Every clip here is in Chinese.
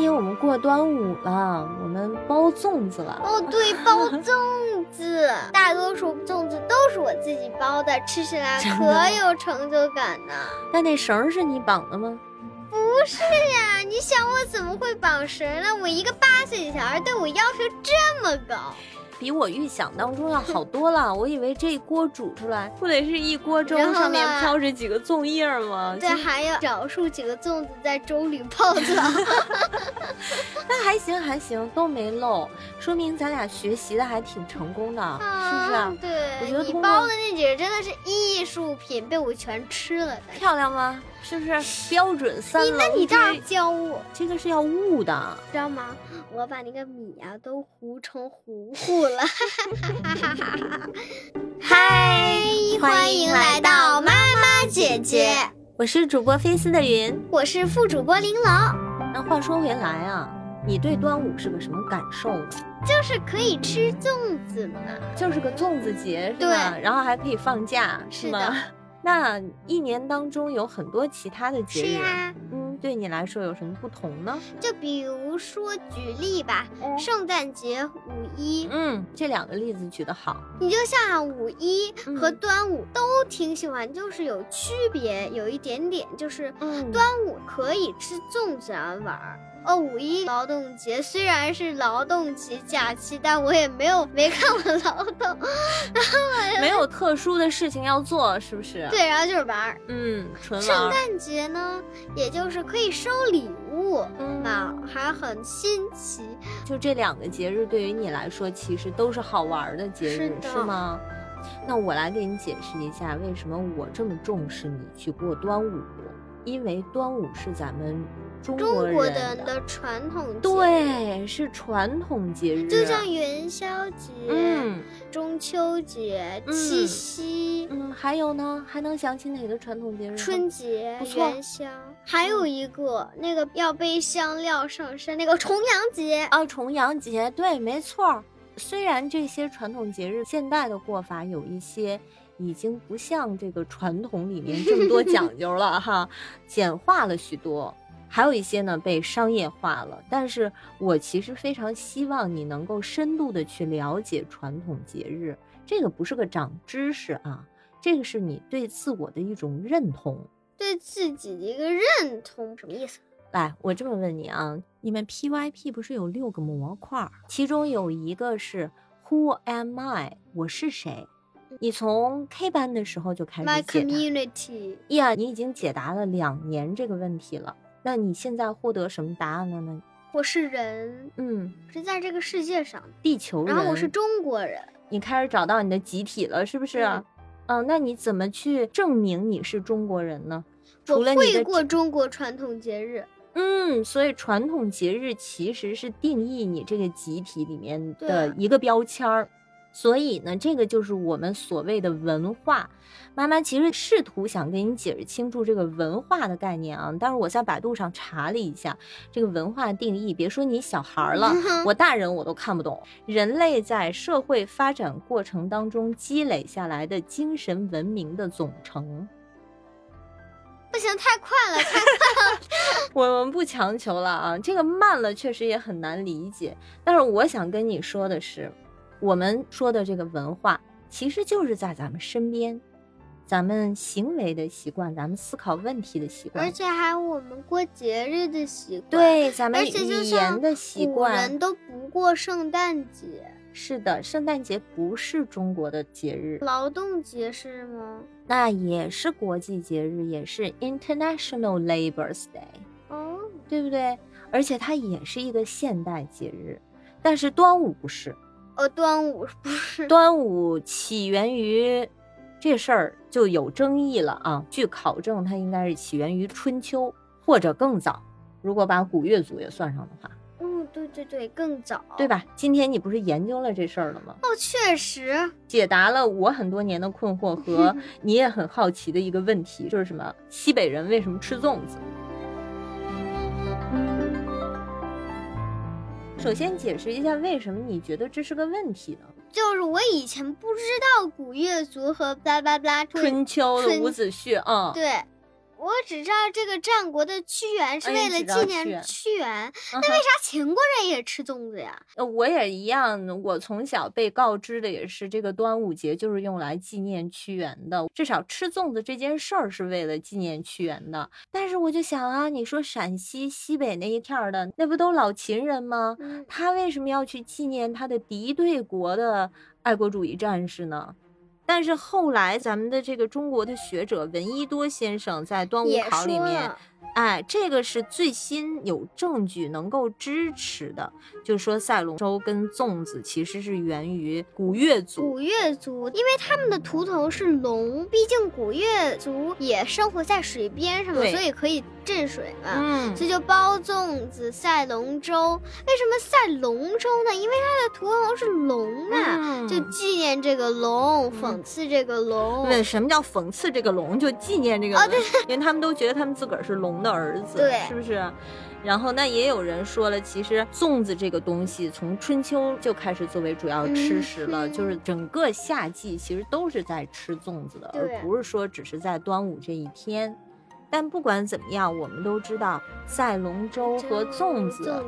天我们过端午了，我们包粽子了。哦，对，包粽子，大多数粽子都是我自己包的，吃起来可有成就感呢。那那绳儿是你绑的吗？不是呀，你想我怎么会绑绳呢？我一个八岁的小孩对我要求这么高。比我预想当中要好多了，我以为这锅煮出来不得是一锅粥，上面呢飘着几个粽叶儿吗？对，还要找出几个粽子在粥里泡着。那还行还行，都没漏，说明咱俩学习的还挺成功的，是不是？对，我觉得你包的那几个真的是艺术品，被我全吃了。漂亮吗？是不是标准三你棱那你这样教我，这个是要悟的。知道吗？我把那个米啊、都糊成糊糊了。嗨，欢迎来到妈妈姐姐，我是主播菲斯的云。我是副主播玲珑，那话说回来啊，你对端午是个什么感受呢？就是可以吃粽子嘛。就是个粽子节是对吧？然后还可以放假吗是的？那一年当中有很多其他的节日，是呀，嗯，对你来说有什么不同呢？就比如说举例吧，圣诞节、五一，嗯，这两个例子举得好。你就像五一和嗯端午都挺喜欢，就是有区别，有一点点，就是嗯端午可以吃粽子然后玩儿。哦，五一劳动节虽然是劳动节假期，但我也没有没看过劳动。没有特殊的事情要做，是不是？，对，然后就是玩儿。嗯，纯圣玩圣。诞节呢，也就是可以收礼物，嗯啊，还很新奇。就这两个节日对于你来说，其实都是好玩儿的节日，是的吗？那我来给你解释一下，为什么我这么重视你去过端午，因为端午是咱们中中国国人人的传统节日，对，是传统节日，就像元宵节、嗯中秋节、嗯七夕、嗯，还有呢，还能想起哪个传统节日？春节不、错元宵，还有一个那个要背香料上山那个重阳节。啊，重阳节，对，没错。虽然这些传统节日现代的过法有一些已经不像这个传统里面这么多讲究了 哈，简化了许多，还有一些呢被商业化了。但是我其实非常希望你能够深度的去了解传统节日，这个不是个长知识啊，这个是你对自我的一种认同。对自己的一个认同，什么意思？来，我这么问你啊，你们 PYP 不是有六个模块儿，其中有一个是 Who am I？我是谁？你从 K 班的时候就开 My 始解答。community，呀，你已经解答了两年这个问题了。那你现在获得什么答案了呢？我是人，嗯，是在这个世界上，地球人。然后我是中国人。你开始找到你的集体了，是不是？嗯嗯，那你怎么去证明你是中国人呢？除我了你会过中国传统节日，嗯，所以传统节日其实是定义你这个集体里面的一个标签儿。所以呢，这个就是我们所谓的文化。妈妈其实试图想跟你解释清楚这个文化的概念啊，但是我在百度上查了一下这个文化定义，别说你小孩了，我大人我都看不懂。人类在社会发展过程当中积累下来的精神文明的总成。不行，太快了，太快了 我们不强求了啊，这个慢了确实也很难理解。但是我想跟你说的是，我们说的这个文化，其实就是在咱们身边，咱们行为的习惯，咱们思考问题的习惯而，且还有我们过节日的习惯。，对咱们语言的习古惯人。都不过圣诞节，是的，圣诞节不是中国的节日，劳动节是吗？那也是国际节日，也是 International Labour's Day。哦，对不对？而且它也是一个现代节日，但是端午不是。哦，端午 不是？端午起源于这事儿就有争议了啊。据考证，它应该是起源于春秋或者更早，如果把古越族也算上的话，嗯，对对对，更早，对？吧？今天你不是研究了这事儿了吗？哦，确实，解答了我很多年的困惑和 你也很好奇的一个问题，就是什么？西北人为什么吃粽子？首先解释一下，为什么你觉得这是个问题呢？就是我以前不知道古月族和巴拉巴拉春秋的伍子胥啊，对，我只知道这个战国的屈原是为了纪念屈原，那为啥秦国人也吃粽子呀？呃，我也一样，我从小被告知的也是这个端午节就是用来纪念屈原的，至少吃粽子这件事儿是为了纪念屈原的。但是我就想啊，你说陕西西北那一片儿的，那不都老秦人吗？他为什么要去纪念他的敌对国的爱国主义战士呢？但是后来，咱们的这个中国的学者闻一多先生在端午考里面。哎，这个是最新有证据能够支持的，就说赛龙舟跟粽子其实是源于古越族。古越族，因为他们的图腾是龙，毕竟古越族也生活在水边上嘛，所以可以镇水嘛。嗯，所以就包粽子、赛龙舟。为什么赛龙舟呢？因为它的图腾是龙啊，就纪念这个龙，讽刺这个龙。对，什么叫讽刺这个龙？就纪念这个。哦，对，因为他们都觉得他们自个儿是龙。的儿子，对，是不是？然后那也有人说了，其实粽子这个东西从春秋就开始作为主要吃食了，就是整个夏季其实都是在吃粽子的，而不是说只是在端午这一天。但不管怎么样，我们都知道赛龙舟和粽子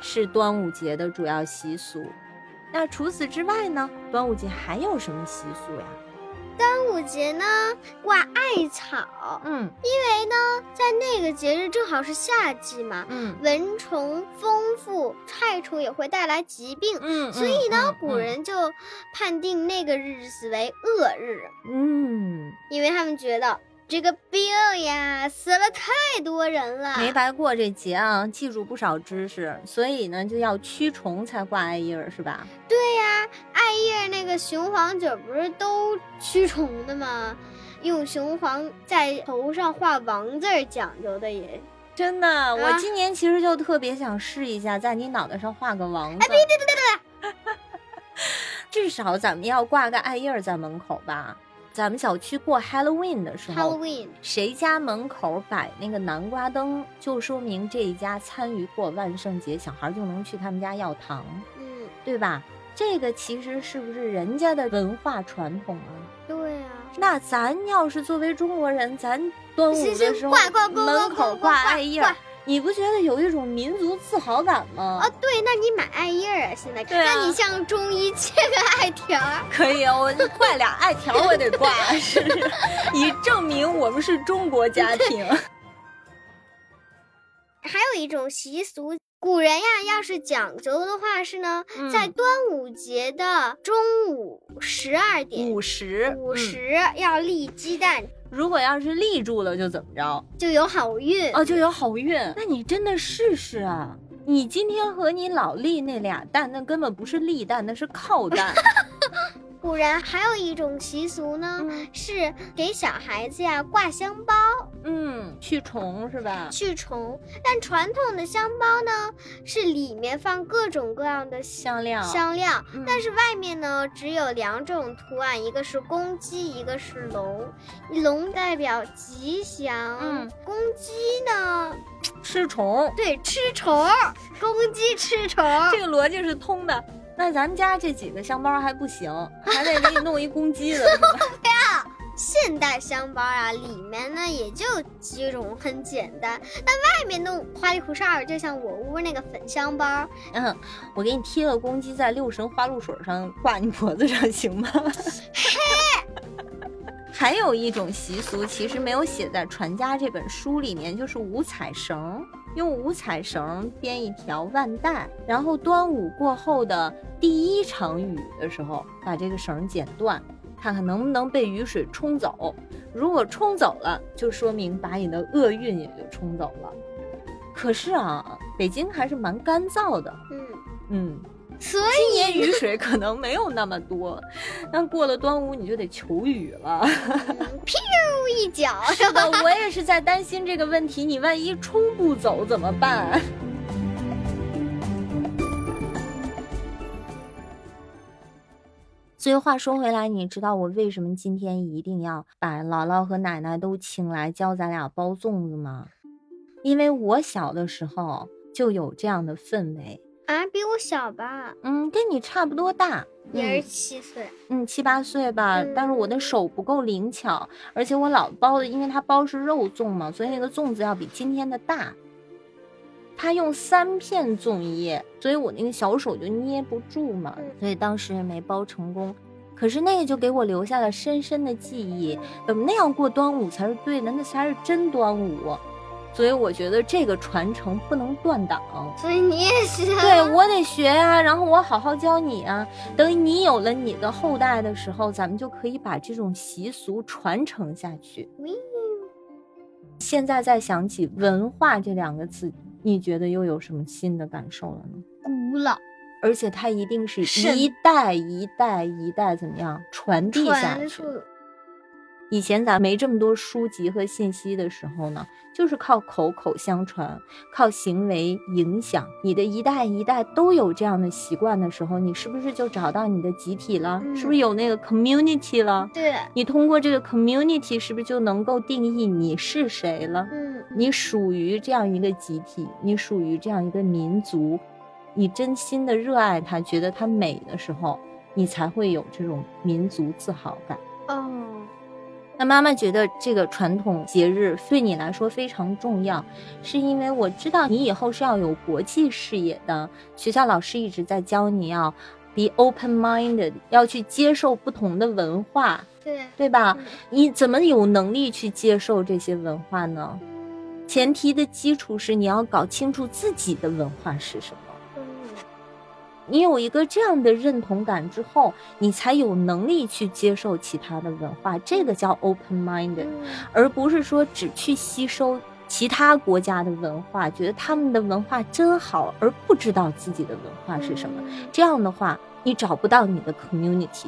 是端午节的主要习俗。那除此之外呢？端午节还有什么习俗呀？端午节呢，挂艾草，嗯，因为呢，在那个节日正好是夏季嘛，嗯，蚊虫丰富，害虫也会带来疾病，嗯，所以呢，古人就判定那个日子为恶日，嗯，因为他们觉得。这个病呀，死了太多人了，没白过这节啊！记住不少知识，所以呢，就要驱虫才挂艾叶儿，是吧？对呀，艾叶那个雄黄酒不是都驱虫的吗？用雄黄在头上画王字儿，讲究的也真的。我今年其实就特别想试一下，在你脑袋上画个王字。哎，别别别别别，至少咱们要挂个艾叶儿在门口吧。咱们小区过 Halloween 的时候，谁家门口摆那个南瓜灯，就说明这一家参与过万圣节，小孩就能去他们家要糖，嗯，对吧？这个其实是不是人家的文化传统啊？对啊。那咱要是作为中国人，咱端午的时候门口挂艾叶。你不觉得有一种民族自豪感吗？啊，对，那你买艾叶啊？现在，那你向中医切个艾条，可以啊，我挂俩艾条，我得挂，是以证明我们是中国家庭。还有一种习俗，古人呀，要是讲究的话是呢，在端午节的中午十二点，午时，午时要立鸡蛋。如果要是立住了，就怎么着？就有好运哦，就有好运。那你真的试试啊！你今天和你老立那俩蛋，那根本不是立蛋，那是靠蛋。古人还有一种习俗呢，是给小孩子呀挂香包，嗯，驱虫是吧？驱虫。但传统的香包呢，是里面放各种各样的香料，香料。但是外面呢，只有两种图案，一个是公鸡，一个是龙。龙代表吉祥，嗯，公鸡呢，吃虫。对，吃虫。公鸡吃虫，这个逻辑是通的。那咱们家这几个香包还不行，还得给你弄一公鸡的。不要，现代香包啊，里面呢也就几种，很简单。但外面弄花里胡哨，就像我屋那个粉香包。嗯，我给你贴个公鸡在六神花露水上挂你脖子上，行吗？还有一种习俗，其实没有写在《传家》这本书里面，就是五彩绳。用五彩绳编一条万带，然后端午过后的第一场雨的时候，把这个绳剪断，看看能不能被雨水冲走。如果冲走了，就说明把你的厄运也就冲走了。可是啊，北京还是蛮干燥的。嗯嗯。所以今年雨水可能没有那么多，但过了端午你就得求雨了。噗一脚，是的，我也是在担心这个问题。你万一冲不走怎么办？所以话说回来，你知道我为什么今天一定要把姥姥和奶奶都请来教咱俩包粽子吗？因为我小的时候就有这样的氛围。啊，比我小吧？嗯，跟你差不多大，也是七岁。嗯，七八岁吧。但是我的手不够灵巧，而且我老包的，因为它包是肉粽嘛，所以那个粽子要比今天的大。他用三片粽叶，所以我那个小手就捏不住嘛，所以当时也没包成功。可是那个就给我留下了深深的记忆，嗯，那样过端午才是对的，那才是真端午。所以我觉得这个传承不能断档。所以你也是？对我得学啊，然后我好好教你啊。等你有了你的后代的时候，咱们就可以把这种习俗传承下去。现在再想起文化这两个字。你觉得又有什么新的感受了呢？古老，而且它一定是一代一代一代怎么样传递下去。以前咱没这么多书籍和信息的时候呢，就是靠口口相传，靠行为影响。你的一代一代都有这样的习惯的时候，你是不是就找到你的集体了？是不是有那个 community 了？对，你通过这个 community 是不是就能够定义你是谁了？嗯，你属于这样一个集体，你属于这样一个民族，你真心的热爱它，觉得它美的时候，你才会有这种民族自豪感。哦。那妈妈觉得这个传统节日对你来说非常重要，是因为我知道你以后是要有国际视野的。学校老师一直在教你要 be open-minded，要去接受不同的文化，对对吧？你怎么有能力去接受这些文化呢？前提的基础是你要搞清楚自己的文化是什么。你有一个这样的认同感之后，你才有能力去接受其他的文化，这个叫 open minded，而不是说只去吸收其他国家的文化，觉得他们的文化真好，而不知道自己的文化是什么。这样的话，你找不到你的 community，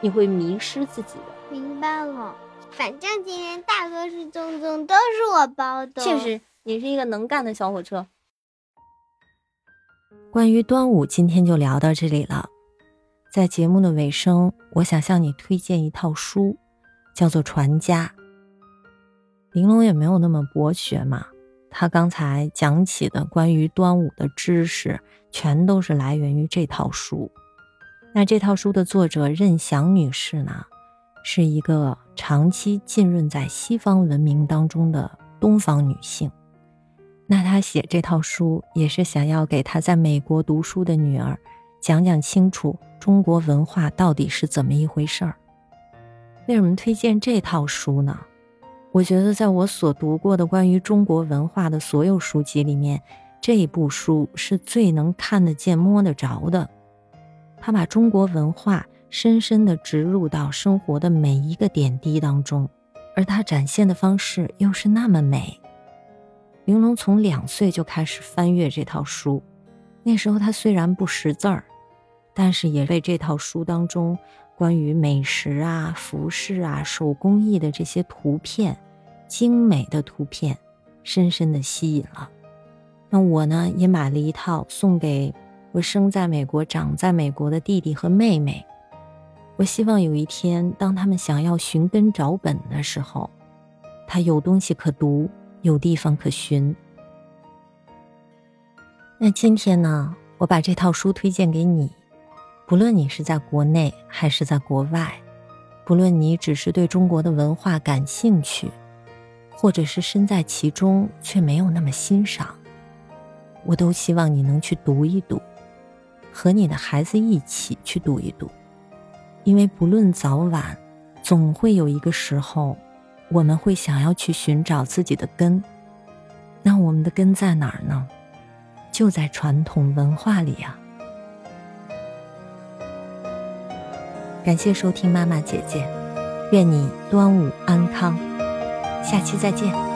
你会迷失自己的。明白了，反正今天大多数粽粽都是我包的。确实，你是一个能干的小火车。关于端午，今天就聊到这里了。在节目的尾声，我想向你推荐一套书，叫做《传家》。玲珑也没有那么博学嘛，他刚才讲起的关于端午的知识，全都是来源于这套书。那这套书的作者任翔女士呢，是一个长期浸润在西方文明当中的东方女性。那他写这套书也是想要给他在美国读书的女儿讲讲清楚中国文化到底是怎么一回事儿。为什么推荐这套书呢？我觉得在我所读过的关于中国文化的所有书籍里面，这部书是最能看得见、摸得着的。他把中国文化深深地植入到生活的每一个点滴当中，而他展现的方式又是那么美。玲珑从两岁就开始翻阅这套书，那时候他虽然不识字儿，但是也被这套书当中关于美食啊、服饰啊、手工艺的这些图片，精美的图片，深深的吸引了。那我呢，也买了一套送给我生在美国、长在美国的弟弟和妹妹。我希望有一天，当他们想要寻根找本的时候，他有东西可读。有地方可寻。那今天呢，我把这套书推荐给你，不论你是在国内还是在国外，不论你只是对中国的文化感兴趣，或者是身在其中却没有那么欣赏，我都希望你能去读一读，和你的孩子一起去读一读，因为不论早晚，总会有一个时候。我们会想要去寻找自己的根，那我们的根在哪儿呢？就在传统文化里呀。感谢收听妈妈姐姐，愿你端午安康，下期再见。